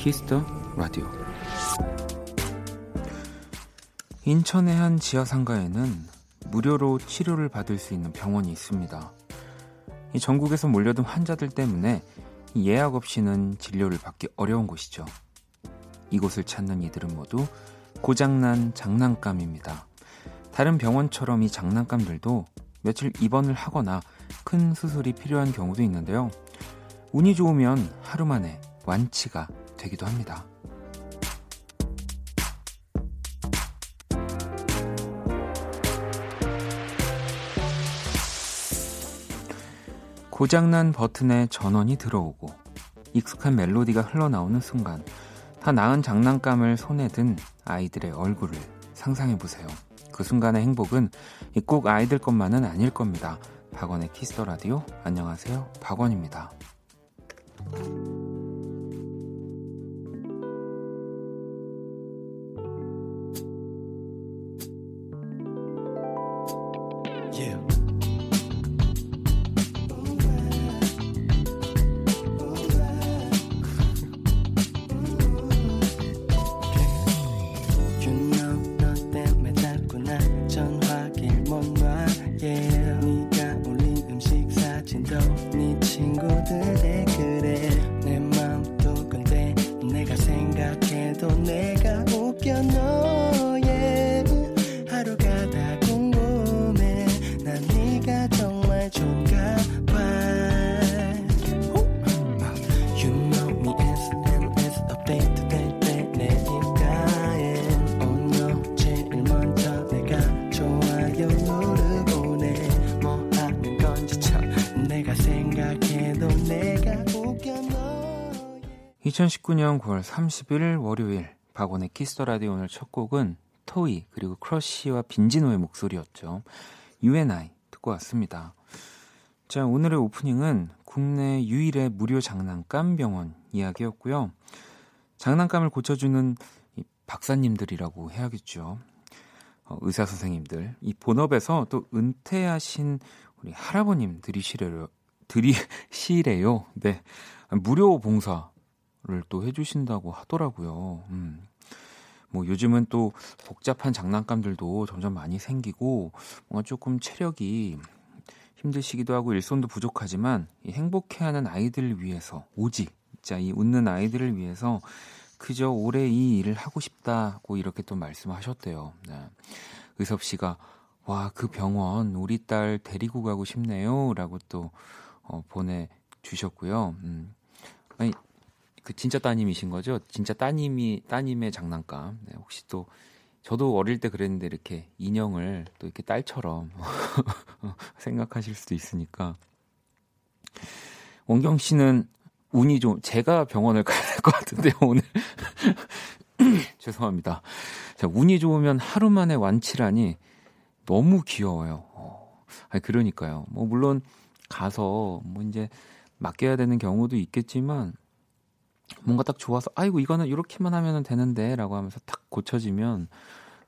Kiss the Radio 인천의 한 지하 상가에는 무료로 치료를 받을 수 있는 병원이 있습니다. 전국에서 몰려든 환자들 때문에 예약 없이는 진료를 받기 어려운 곳이죠. 이곳을 찾는 이들은 모두 고장난 장난감입니다. 다른 병원처럼 이 장난감들도 며칠 입원을 하거나 큰 수술이 필요한 경우도 있는데요. 운이 좋으면 하루 만에 완치가 되기도 합니다. 고장난 버튼에 전원이 들어오고 익숙한 멜로디가 흘러나오는 순간 다 나은 장난감을 손에 든 아이들의 얼굴을 상상해 보세요. 그 순간의 행복은 꼭 아이들 것만은 아닐 겁니다. 박원의 키스터 라디오 안녕하세요. 박원입니다. 2019년 9월 30일 월요일 박원의 Kiss the Radio 오늘 첫 곡은 토이 그리고 크러쉬와 빈지노의 목소리였죠. U & I 듣고 왔습니다. 자, 오늘의 오프닝은 국내 유일의 무료 장난감 병원 이야기였고요. 장난감을 고쳐주는 이 박사님들이라고 해야겠죠. 어, 의사 선생님들. 이 본업에서 또 은퇴하신 우리 할아버님 들이시래요. 들이시래요. 네. 무료 봉사 또 해주신다고 하더라고요. 음. 뭐 요즘은 또 복잡한 장난감들도 점점 많이 생기고 뭔가 조금 체력이 힘드시기도 하고 일손도 부족하지만 이 행복해하는 아이들을 위해서 오직 진짜 이 웃는 아이들을 위해서 그저 올해 이 일을 하고 싶다고 이렇게 또 말씀하셨대요. 네. 의섭 씨가 와 그 병원 우리 딸 데리고 가고 싶네요라고 또 어, 보내 주셨고요. 음. 아니 그 진짜 따님이신 거죠? 진짜 따님이 따님의 장난감. 네, 혹시 또 저도 어릴 때 그랬는데 이렇게 인형을 또 이렇게 딸처럼 생각하실 수도 있으니까. 원경 씨는 운이 좀 제가 병원을 가야 될 것 같은데 오늘 죄송합니다. 자, 운이 좋으면 하루 만에 완치라니 너무 귀여워요. 어, 아니 그러니까요. 뭐 물론 가서 뭐 이제 맡겨야 되는 경우도 있겠지만 뭔가 딱 좋아서 아이고 이거는 이렇게만 하면 되는데라고 하면서 탁 고쳐지면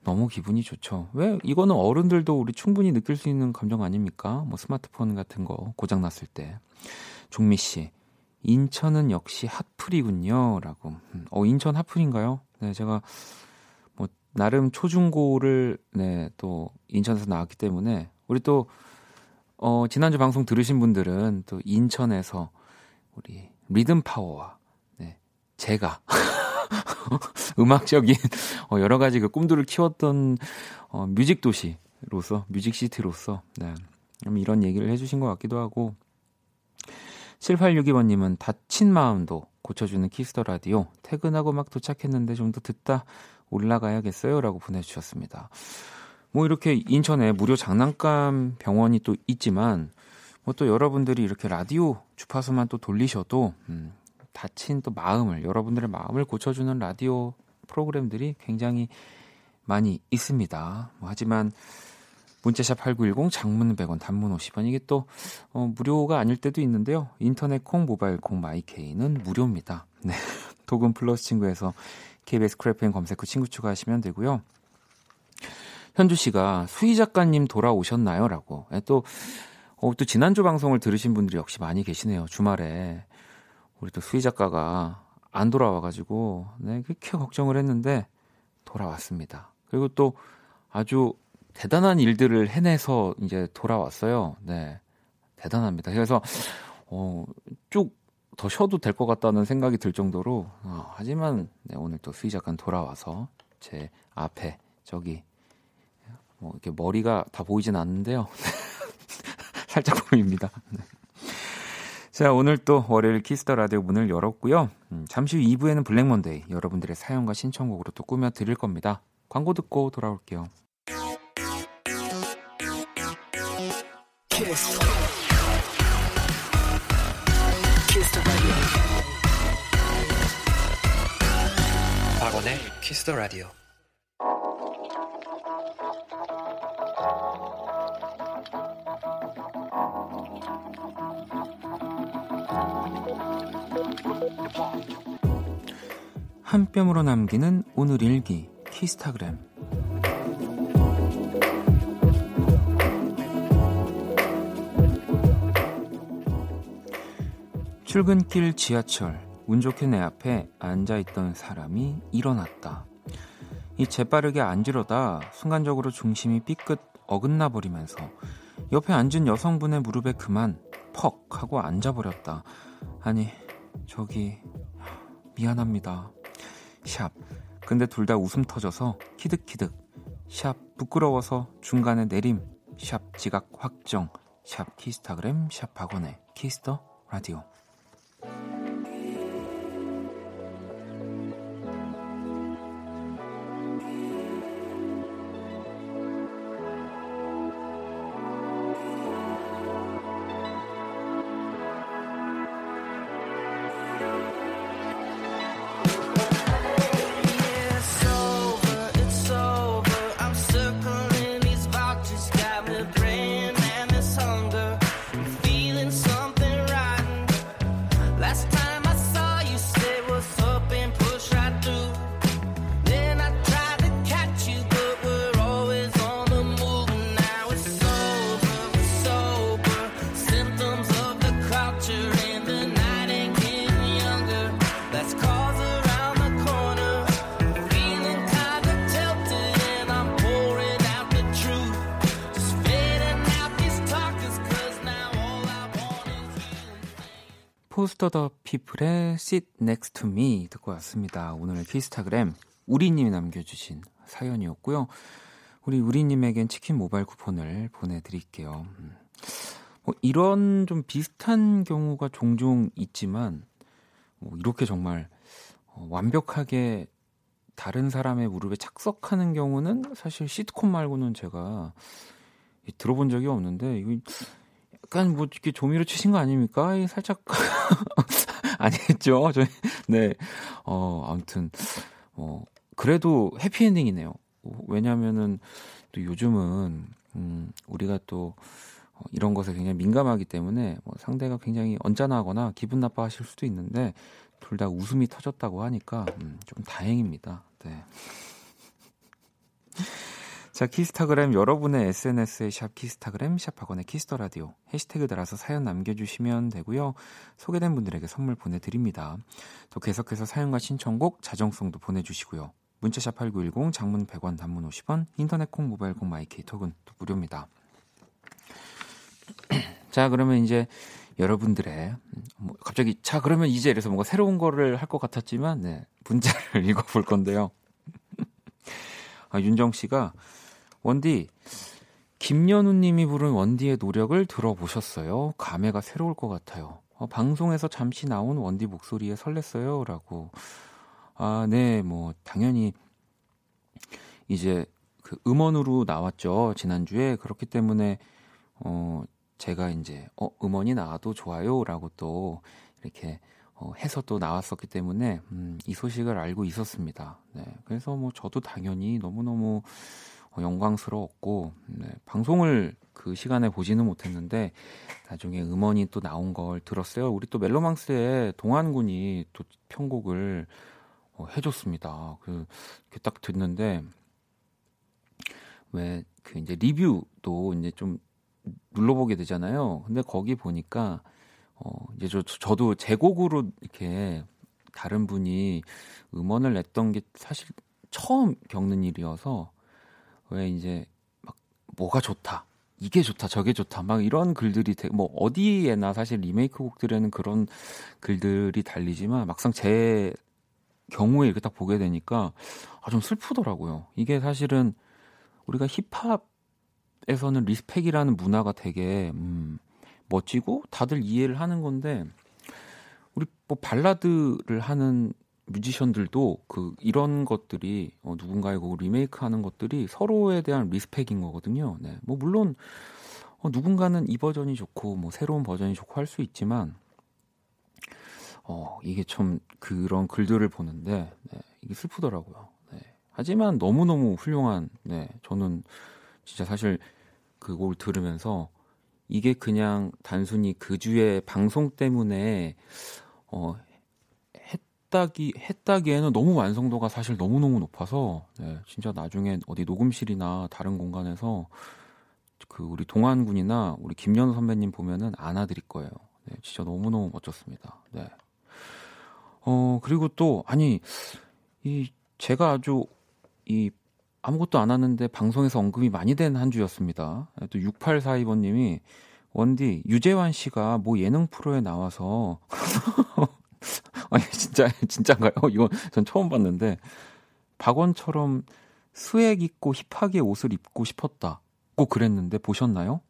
너무 기분이 좋죠. 왜 이거는 어른들도 우리 충분히 느낄 수 있는 감정 아닙니까? 뭐 스마트폰 같은 거 고장 났을 때. 종미 씨. 인천은 역시 핫플이군요라고. 음, 어 인천 핫플인가요? 네, 제가 뭐 나름 초중고를 네, 또 인천에서 나왔기 때문에 우리 또 어, 지난주 방송 들으신 분들은 또 인천에서 우리 리듬 파워와 제가 음악적인 어, 여러 가지 그 꿈들을 키웠던 어, music 도시로서 music city로서 네. 이런 얘기를 해주신 것 같기도 하고 7862번님은 다친 마음도 고쳐주는 Kiss the Radio 퇴근하고 막 도착했는데 좀 더 듣다 올라가야겠어요라고 보내주셨습니다. 뭐 이렇게 인천에 무료 장난감 병원이 또 있지만 뭐 또 여러분들이 이렇게 라디오 주파수만 또 돌리셔도 음, 다친 또 마음을 여러분들의 마음을 고쳐주는 라디오 프로그램들이 굉장히 많이 있습니다. 뭐 하지만 문자샵 8910 장문 100원 단문 50원 이게 또 어, 무료가 아닐 때도 있는데요. 인터넷 콩 모바일 콩 마이케이는 무료입니다. 네. 도금 플러스 친구에서 KBS Cool FM 검색 후 친구 추가하시면 되고요. 현주 씨가 수희 작가님 돌아오셨나요? 라고. 예, 또, 어, 또 지난주 방송을 들으신 분들이 역시 많이 계시네요. 주말에. 우리 또 수희 작가가 안 돌아와가지고 네, 그렇게 걱정을 했는데 돌아왔습니다. 그리고 또 아주 대단한 일들을 해내서 이제 돌아왔어요. 네, 대단합니다. 그래서 어, 쭉 더 쉬어도 될 것 같다는 생각이 들 정도로 어, 하지만 네, 오늘 또 수희 작가 돌아와서 제 앞에 저기 뭐 이렇게 머리가 다 보이진 않는데요. 살짝 보입니다. 네. 자, 오늘 또 월요일 Kiss the Radio 문을 열었고요. 음, 잠시 후 2부에는 Black Monday 여러분들의 사연과 신청곡으로 또 꾸며 드릴 겁니다. 광고 듣고 돌아올게요. 키스. 키스 박원의 키스 더 라디오. 한 뼘으로 남기는 오늘 일기 키스타그램 출근길 지하철 운 좋게 내 앞에 앉아있던 사람이 일어났다. 이 재빠르게 앉으려다 순간적으로 중심이 삐끗 어긋나 버리면서 옆에 앉은 여성분의 무릎에 그만 퍽 하고 앉아버렸다. 아니 저기 미안합니다. 샵. 근데 둘 다 웃음 터져서 키득키득. 샵 부끄러워서 중간에 내림. 샵 지각 확정. 샵 키스타그램 샵 박원의 키스터 라디오. 포스터 더 피플의 Sit Next to Me 듣고 왔습니다. 오늘 키스타그램 우리님이 남겨주신 사연이었고요. 우리 우리님에겐 치킨 모바일 쿠폰을 보내드릴게요. 음. 뭐 이런 좀 비슷한 경우가 종종 있지만 뭐 이렇게 정말 어, 완벽하게 다른 사람의 무릎에 착석하는 경우는 사실 시트콤 말고는 제가 들어본 적이 없는데 이거 약간 뭐 이렇게 조미료 치신 거 아닙니까? 살짝 아니겠죠? 저희 네. 어, 아무튼 어 그래도 해피엔딩이네요. 왜냐면은 또 요즘은 음 우리가 또 어, 이런 것에 굉장히 민감하기 때문에 뭐 상대가 굉장히 언짢아하거나 기분 나빠하실 수도 있는데 둘 다 웃음이 터졌다고 하니까 음, 좀 다행입니다. 네. 자, 키스타그램 여러분의 SNS에 샵 키스타그램 샵 박원의 Kiss the Radio 해시태그 달아서 사연 남겨주시면 되고요. 소개된 분들에게 선물 보내드립니다. 또 계속해서 사연과 신청곡 자정송도 보내주시고요. 문자샵 8910 장문 100원 단문 50원 인터넷 콩 모바일 콩 마이케이 톡은 또 무료입니다. 자 그러면 이제 여러분들의 뭐 갑자기 자 그러면 이제 이래서 뭔가 새로운 거를 할 것 같았지만 네 문자를 읽어볼 건데요. 아, 윤정 씨가 원디, 김연우 님이 부른 원디의 노력을 들어보셨어요? 감회가 새로울 것 같아요. 어, 방송에서 잠시 나온 원디 목소리에 설렜어요. 라고. 아, 네, 뭐, 당연히, 이제, 그 음원으로 나왔죠. 지난주에. 그렇기 때문에, 어, 제가 이제, 어, 음원이 나와도 좋아요. 라고 또, 이렇게, 어, 해서 또 나왔었기 때문에, 음, 이 소식을 알고 있었습니다. 네. 그래서 뭐, 저도 당연히 너무너무, 어, 영광스러웠고 네, 방송을 그 시간에 보지는 못했는데 나중에 음원이 또 나온 걸 들었어요. 우리 또 멜로망스의 동안군이 또 편곡을 어, 해줬습니다. 그, 딱 듣는데 왜 그 이제 리뷰도 이제 좀 눌러보게 되잖아요. 근데 거기 보니까 어 이제 저 저도 제곡으로 이렇게 다른 분이 음원을 냈던 게 사실 처음 겪는 일이어서 왜 이제 막 뭐가 좋다. 이게 좋다, 저게 좋다, 막 이런 글들이 되게 뭐 어디에나 사실 리메이크 곡들에는 그런 글들이 달리지만 막상 제 경우에 이렇게 딱 보게 되니까 아, 좀 슬프더라고요. 이게 사실은 우리가 힙합에서는 respect이라는 문화가 되게 음, 멋지고 다들 이해를 하는 건데 우리 뭐 발라드를 하는 뮤지션들도 그 이런 것들이 어, 누군가의 곡을 리메이크하는 것들이 서로에 대한 respect인 거거든요. 네, 뭐 물론 어, 누군가는 이 버전이 좋고 뭐 새로운 버전이 좋고 할 수 있지만 어 이게 참 그런 글들을 보는데 네, 이게 슬프더라고요. 네. 하지만 너무 너무 훌륭한 네 저는 진짜 사실 그 곡을 들으면서 이게 그냥 단순히 그 주의 방송 때문에 어 했다기 했다기에는 너무 완성도가 사실 너무 너무 높아서 네, 진짜 나중에 어디 녹음실이나 다른 공간에서 그 우리 동안군이나 우리 김연우 선배님 보면은 안아드릴 거예요. 네, 진짜 너무 너무 멋졌습니다. 네. 어 그리고 또 아니 이 제가 아주 이 아무것도 안 하는데 방송에서 언급이 많이 된 한 주였습니다. 또 6842번님이 원디 유재환 씨가 뭐 예능 프로에 나와서 아니 진짜 진짜인가요? 이건 전 처음 봤는데 박원처럼 스웩 입고 힙하게 옷을 입고 싶었다. 꼭 그랬는데 보셨나요?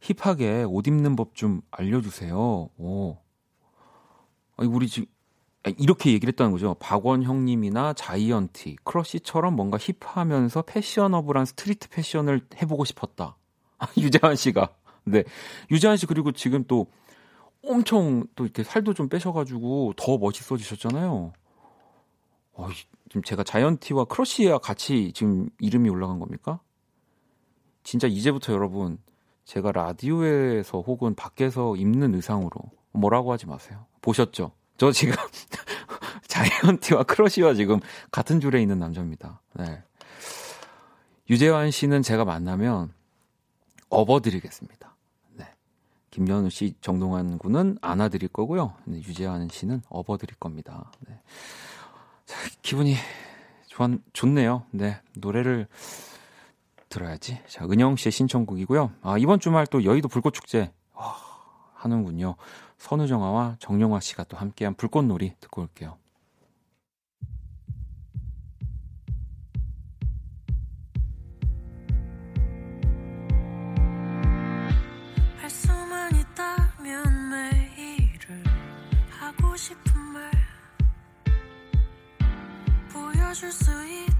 힙하게 옷 입는 법 좀 알려주세요. 오. 아니 우리 지금 이렇게 얘기를 했다는 거죠. 박원 형님이나 자이언티, 크러쉬처럼 뭔가 hip하면서 패셔너블한 street 패션을 해보고 싶었다. 유재환 씨가. 네. 유재환 씨 그리고 지금 또 엄청 또 이렇게 살도 좀 빼셔가지고 더 멋있어지셨잖아요. 어, 지금 제가 자이언티와 크러쉬와 같이 지금 이름이 올라간 겁니까? 진짜 이제부터 여러분 제가 라디오에서 혹은 밖에서 입는 의상으로 뭐라고 하지 마세요. 보셨죠? 저 지금 자이언티와 크러쉬와 지금 같은 줄에 있는 남자입니다. 네. 유재환 씨는 제가 만나면 업어드리겠습니다. 네. 김연우 씨, 정동환 군은 안아드릴 거고요. 네, 유재환 씨는 업어드릴 겁니다. 네. 자, 기분이 좋, 좋네요. 네. 노래를 들어야지. 자, 은영 씨의 신청곡이고요. 아, 이번 주말 또 여의도 불꽃축제 하는군요. 선우정아와 정용화 씨가 또 함께한 불꽃놀이 듣고 올게요. 싶은 말 보여줄 수 있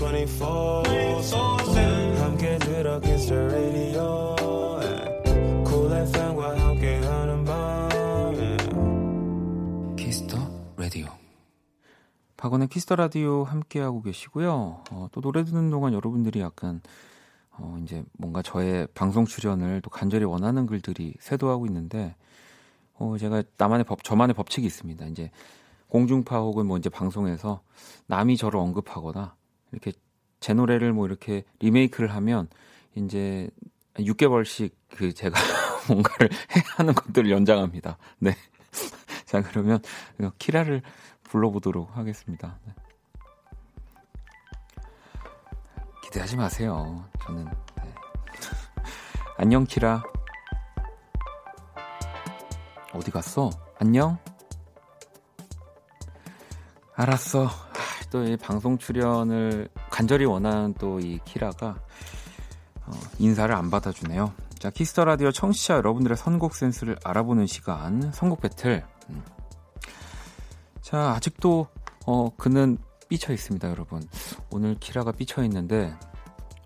24/7. 함께 들어 Kiss the radio. 예. Cool FM과 함께하는 밤. Kiss the radio 박원의 Kiss the Radio 함께하고 계시고요. 어, 또 노래 듣는 동안 여러분들이 약간 어, 이제 뭔가 저의 방송 출연을 또 간절히 원하는 글들이 쇄도하고 있는데 어, 제가 나만의 법, 저만의 법칙이 있습니다. 이제 공중파 혹은 뭐 이제 방송에서 남이 저를 언급하거나 이렇게 제 노래를 뭐 이렇게 리메이크를 하면 이제 6개월씩 그 제가 뭔가를 해야 하는 것들을 연장합니다. 네. 자, 그러면 키라를 불러보도록 하겠습니다. 네. 기대하지 마세요. 저는 네. 안녕 키라. 어디 갔어? 안녕. 알았어. 아, 또이 방송 출연을 간절히 원하는 또 이 키라가 어, 인사를 안 받아주네요. 자 Kiss the Radio 청취자 여러분들의 선곡 센스를 알아보는 시간 선곡 배틀. 음. 자, 아직도 어, 그는 삐쳐 있습니다, 여러분. 오늘 키라가 삐쳐 있는데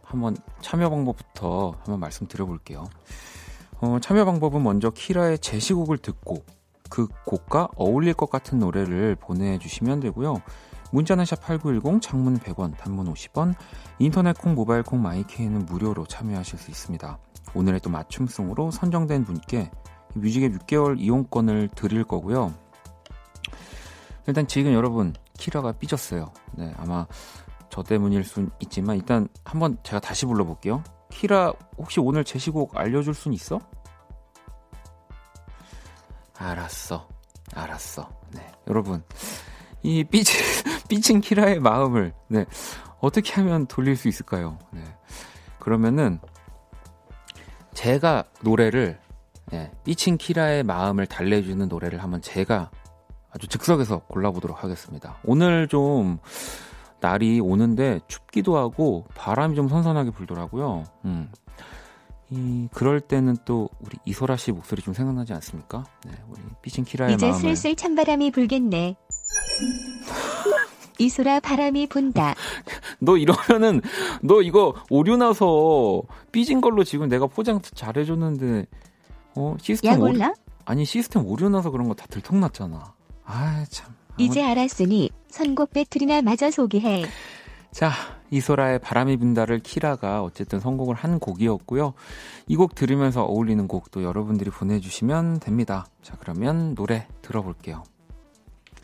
한번 참여 방법부터 한번 말씀드려볼게요. 어, 참여 방법은 먼저 키라의 제시곡을 듣고 그 곡과 어울릴 것 같은 노래를 보내주시면 되고요. 문자는 샵8910, 장문 100원, 단문 50원, 인터넷 콩, 모바일 콩, 마이케이는 무료로 참여하실 수 있습니다. 오늘의 또 맞춤송으로 선정된 분께 뮤직앱 6개월 이용권을 드릴 거고요. 일단 지금 여러분 키라가 삐졌어요. 네, 아마 저 때문일 수 있지만 일단 한번 제가 다시 불러볼게요. 키라 혹시 오늘 제시곡 알려줄 순 있어? 알았어, 알았어. 네, 여러분 이 삐진 삐친 키라의 마음을 네 어떻게 하면 돌릴 수 있을까요? 네, 그러면은 제가 노래를 네, 삐친 키라의 마음을 달래주는 노래를 한번 제가 아주 즉석에서 골라보도록 하겠습니다. 오늘 좀 날이 오는데 춥기도 하고 바람이 좀 선선하게 불더라고요. 음. 이 그럴 때는 또 우리 이소라 씨 목소리 좀 생각나지 않습니까? 네, 우리 삐진 키라의 이제 마음을 슬슬 찬바람이 불겠네. 이소라 바람이 분다. 너 이러면은 너 이거 오류 나서 삐진 걸로 지금 내가 포장 잘 해줬는데 어 시스템 야 오류? 아니 시스템 오류 나서 그런 거 다 들통났잖아. 아 참. 이제 알았으니 선곡 배틀이나 마저 소개해. 자, 이소라의 바람이 분다를 키라가 어쨌든 선곡을 한 곡이었고요. 이 곡 들으면서 어울리는 곡도 여러분들이 보내주시면 됩니다. 자, 그러면 노래 들어볼게요.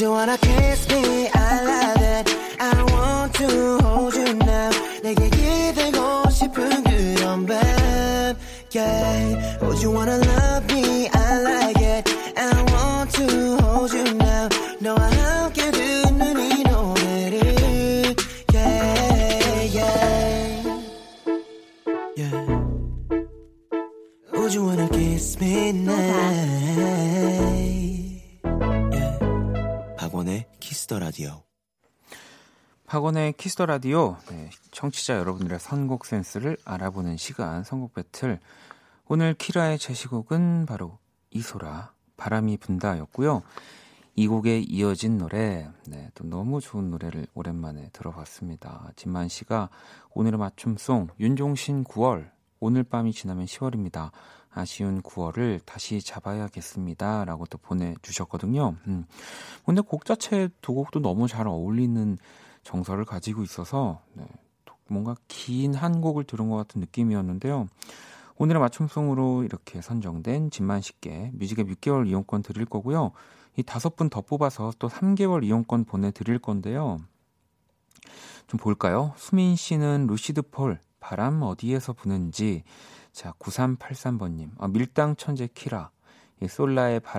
you wanna kiss me? 박원의 Kiss the Radio 네, 청취자 여러분들의 선곡 센스를 알아보는 시간 선곡 배틀 오늘 키라의 제시곡은 바로 이소라 바람이 분다였고요. 이 곡에 이어진 노래 네, 또 너무 좋은 노래를 오랜만에 들어봤습니다. 진만 씨가 오늘의 맞춤송 윤종신 9월 오늘 밤이 지나면 10월입니다. 아쉬운 9월을 다시 잡아야겠습니다. 라고 또 보내주셨거든요. 음. 근데 곡 자체 두 곡도 너무 잘 어울리는 정서를 가지고 있어서 네, 뭔가 긴 한 곡을 들은 것 같은 느낌이었는데요. 오늘의 맞춤송으로 이렇게 선정된 진만 씨께 뮤직앱 6개월 이용권 드릴 거고요. 이 다섯 분 더 뽑아서 또 3개월 이용권 보내드릴 건데요. 좀 볼까요? 수민 씨는 루시드 폴 바람 어디에서 부는지 자 9383번님 아, 밀당 천재 키라 이 솔라의 바람